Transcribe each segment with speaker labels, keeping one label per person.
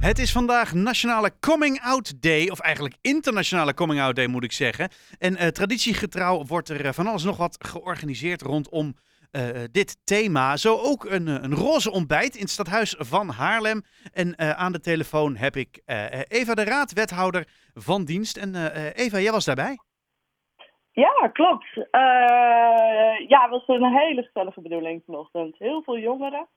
Speaker 1: Het is vandaag Nationale Coming Out Day, of eigenlijk Internationale Coming Out Day moet ik zeggen. En uh, traditiegetrouw wordt er uh, van alles nog wat georganiseerd rondom uh, dit thema. Zo ook een, een roze ontbijt in het stadhuis van Haarlem. En aan de telefoon heb ik Eva de Raad, wethouder van dienst. En Eva, jij was daarbij?
Speaker 2: Ja, klopt. ja, het was een hele gezellige bedoeling vanochtend. Heel veel jongeren.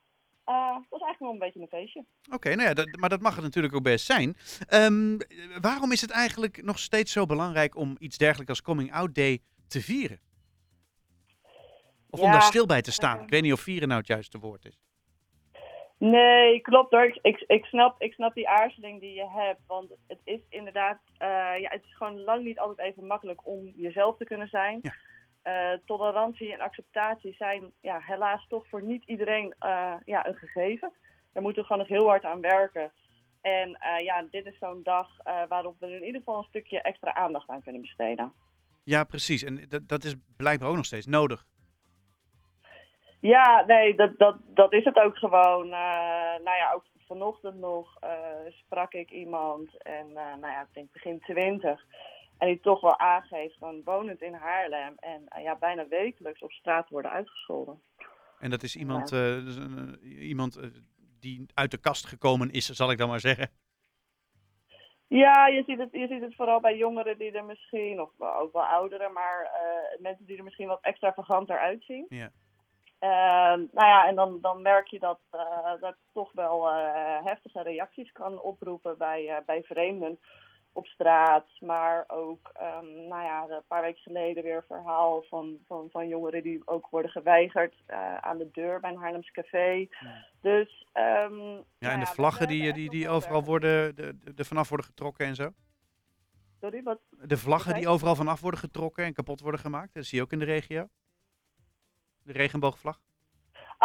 Speaker 2: Uh, het was eigenlijk wel een beetje een feestje.
Speaker 1: Oké, nou ja, dat, maar dat mag het natuurlijk ook best zijn. Um, waarom is het eigenlijk nog steeds zo belangrijk om iets dergelijks als Coming Out Day te vieren? Of om daar stil bij te staan? Uh, ik weet niet of vieren nou het juiste woord is.
Speaker 2: Nee, klopt hoor. Ik, ik, snap, ik snap die aarzeling die je hebt. Want het is inderdaad, uh, ja, het is gewoon lang niet altijd even makkelijk om jezelf te kunnen zijn. Ja. Uh, tolerantie en acceptatie zijn ja, helaas toch voor niet iedereen uh, ja, een gegeven. Daar moeten we gewoon nog heel hard aan werken. En uh, ja, dit is zo'n dag waarop we in ieder geval een stukje extra aandacht aan kunnen besteden.
Speaker 1: Ja, precies. En dat, dat is blijkbaar ook nog steeds nodig.
Speaker 2: Ja, nee, dat, dat, dat is het ook gewoon. nou ja, ook vanochtend nog sprak ik iemand en nou ja, ik denk begin twintig. En die toch wel aangeeft van wonend in Haarlem en uh, ja, bijna wekelijks op straat worden uitgescholden.
Speaker 1: En dat is iemand, ja. uh, dus een, uh, iemand die uit de kast gekomen is, zal ik dan maar zeggen.
Speaker 2: Ja, je ziet het, je ziet het vooral bij jongeren die er misschien, of ook wel ouderen, maar mensen die er misschien wat extravaganter uitzien. Ja. nou ja, en dan, dan merk je dat dat toch wel heftige reacties kan oproepen bij, bij vreemden op straat. Maar ook, um, nou ja, een paar weken geleden weer een verhaal van, van, van jongeren die ook worden geweigerd uh, aan de deur bij een Haarlems café. Ja. Dus, um,
Speaker 1: ja, en de ja, vlaggen die, die, die overal worden, de, de, vanaf worden getrokken en zo?
Speaker 2: Sorry, wat?
Speaker 1: De vlaggen die overal vanaf worden getrokken en kapot worden gemaakt, dat zie je ook in de regio? De regenboogvlag?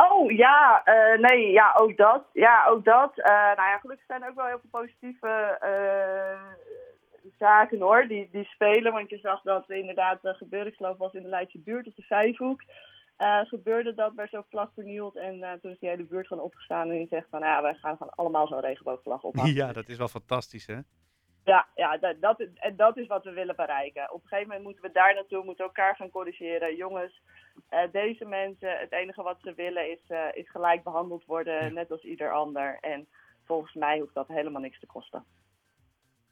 Speaker 2: Oh ja, uh, nee, ja, ook dat. Ja, ook dat. Uh, nou ja, gelukkig zijn er ook wel heel veel positieve uh, zaken hoor, die, die spelen. Want je zag dat inderdaad uh, gebeurde, ik geloof was in de Leidse buurt op de Vijfhoek. gebeurde dat, werd zo'n vlag vernield en toen is die hele buurt gewoon opgestaan en die zegt van ja, wij gaan gewoon allemaal zo'n regenboogvlag ophangen.
Speaker 1: Ja, dat is wel fantastisch hè?
Speaker 2: Ja, ja dat, dat, en dat is wat we willen bereiken. Op een gegeven moment moeten we daar naartoe, moeten elkaar gaan corrigeren. Jongens, uh, deze mensen, het enige wat ze willen is, uh, is gelijk behandeld worden, net als ieder ander. En volgens mij hoeft dat helemaal niks te kosten.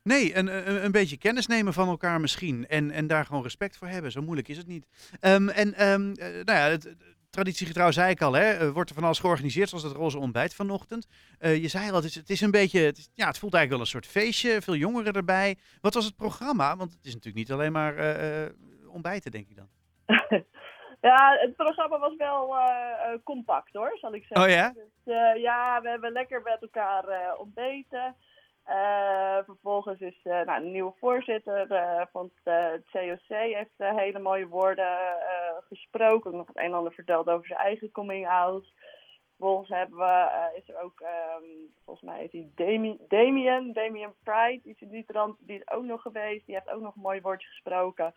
Speaker 1: Nee, een, een, een beetje kennis nemen van elkaar misschien. En, en daar gewoon respect voor hebben. Zo moeilijk is het niet. Um, en um, nou ja, het, traditiegetrouw zei ik al, hè, wordt er van alles georganiseerd, zoals het roze ontbijt vanochtend. Uh, je zei al, het is, het is een beetje, het, is, ja, het voelt eigenlijk wel een soort feestje, veel jongeren erbij. Wat was het programma? Want het is natuurlijk niet alleen maar uh, ontbijten, denk ik dan.
Speaker 2: ja, het programma was wel compact hoor, zal ik zeggen.
Speaker 1: Oh ja?
Speaker 2: Dus, ja, we hebben lekker met elkaar ontbeten. Uh, vervolgens is uh, nou, een nieuwe voorzitter uh, van het COC heeft hele mooie woorden gesproken. Nog het een en ander verteld over zijn eigen coming out. Vervolgens hebben we, is er ook, um, volgens mij is hij Demi Damien, Damien Pride, die, die, die is ook nog geweest. Die heeft ook nog een mooi woordje gesproken.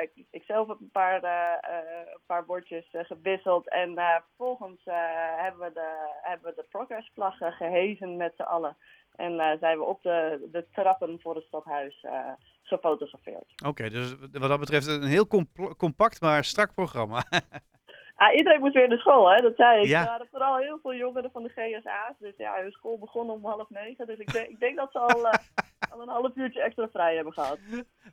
Speaker 2: Ik, ik zelf heb een paar, een paar woordjes gewisseld. En vervolgens hebben, we de, hebben we de progressvlag gehezen met z'n allen. En uh, zijn we op de, de trappen voor het stadhuis uh, gefotografeerd.
Speaker 1: Oké, dus wat dat betreft een heel compact maar strak programma.
Speaker 2: ah, iedereen moet weer naar school, hè? dat zei ik. Ja. Er waren vooral heel veel jongeren van de GSA's. Dus ja, hun school begon om half negen. Dus ik denk, ik denk dat ze al, uh, al een half uurtje extra vrij hebben gehad.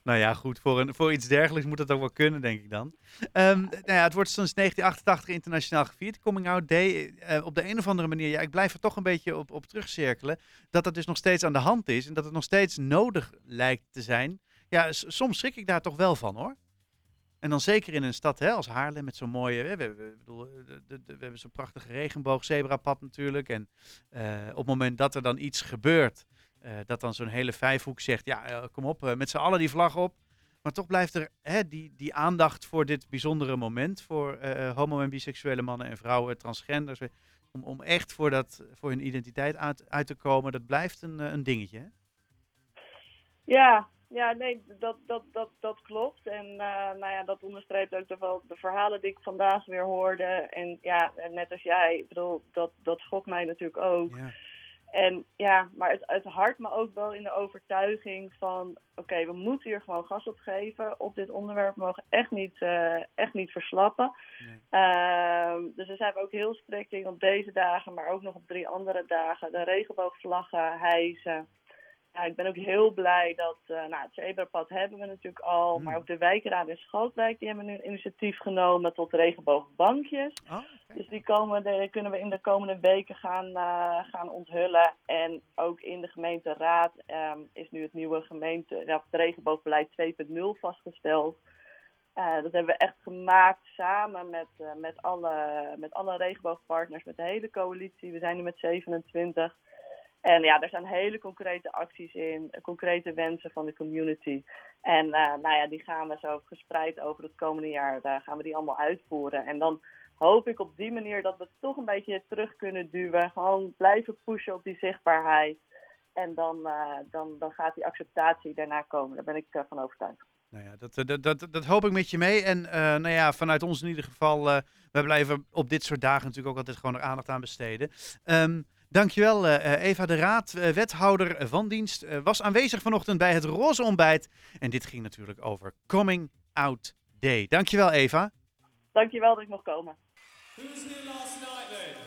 Speaker 1: Nou ja, goed. Voor, een, voor iets dergelijks moet dat ook wel kunnen, denk ik dan. Um, nou ja, het wordt sinds 1988 internationaal gevierd, Coming Out Day. Uh, op de een of andere manier, ja, ik blijf er toch een beetje op, op terugcirkelen. Dat dat dus nog steeds aan de hand is en dat het nog steeds nodig lijkt te zijn. Ja, soms schrik ik daar toch wel van hoor. En dan zeker in een stad hè, als Haarlem met zo'n mooie. We, we, we, we, we hebben zo'n prachtige regenboog, zebrapad natuurlijk. En uh, op het moment dat er dan iets gebeurt, uh, dat dan zo'n hele vijfhoek zegt: ja, kom op, met z'n allen die vlag op. Maar toch blijft er hè, die, die aandacht voor dit bijzondere moment. Voor homo- en biseksuele mannen en vrouwen, transgenders. Om, om echt voor, dat, voor hun identiteit uit, uit te komen, dat blijft een, een dingetje. Hè?
Speaker 2: Ja, ja, nee, dat, dat, dat, dat klopt. En uh, nou ja, dat onderstreept ook de, de verhalen die ik vandaag weer hoorde. En ja, net als jij, ik bedoel, dat, dat schokt mij natuurlijk ook. Ja. En ja, maar het, het hart me ook wel in de overtuiging van... oké, we moeten hier gewoon gas op geven op dit onderwerp. We mogen echt niet, uh, echt niet verslappen. Nee. Uh, dus daar zijn we ook heel strikt in op deze dagen... maar ook nog op drie andere dagen. De regenboogvlaggen hijsen. Ja, ik ben ook heel blij dat, uh, nou, het zebrapad hebben we natuurlijk al, maar ook de wijkraad in Schalkwijk, die hebben nu een initiatief genomen tot regenboogbankjes. Oh, okay. Dus die komen, de, kunnen we in de komende weken gaan, uh, gaan onthullen. En ook in de gemeenteraad um, is nu het nieuwe gemeente, ja, het regenboogbeleid 2.0 vastgesteld. Uh, dat hebben we echt gemaakt samen met, met, alle, met alle regenboogpartners, met de hele coalitie. We zijn nu met 27. En ja, er zijn hele concrete acties in, concrete wensen van de community. En uh, nou ja, die gaan we zo gespreid over het komende jaar, daar gaan we die allemaal uitvoeren. En dan hoop ik op die manier dat we toch een beetje terug kunnen duwen. Gewoon blijven pushen op die zichtbaarheid. En dan, uh, dan, dan gaat die acceptatie daarna komen. Daar ben ik van overtuigd.
Speaker 1: Nou ja, dat, dat, dat, dat hoop ik met je mee. En nou ja, vanuit ons in ieder geval, we blijven op dit soort dagen natuurlijk ook altijd gewoon er aandacht aan besteden. Um, dankjewel uh, Eva de Raad, wethouder van dienst, was aanwezig vanochtend bij het Roze Ontbijt. En dit ging natuurlijk over Coming Out Day. Dankjewel Eva.
Speaker 2: Dankjewel dat ik mocht komen.
Speaker 3: Who was here last night then?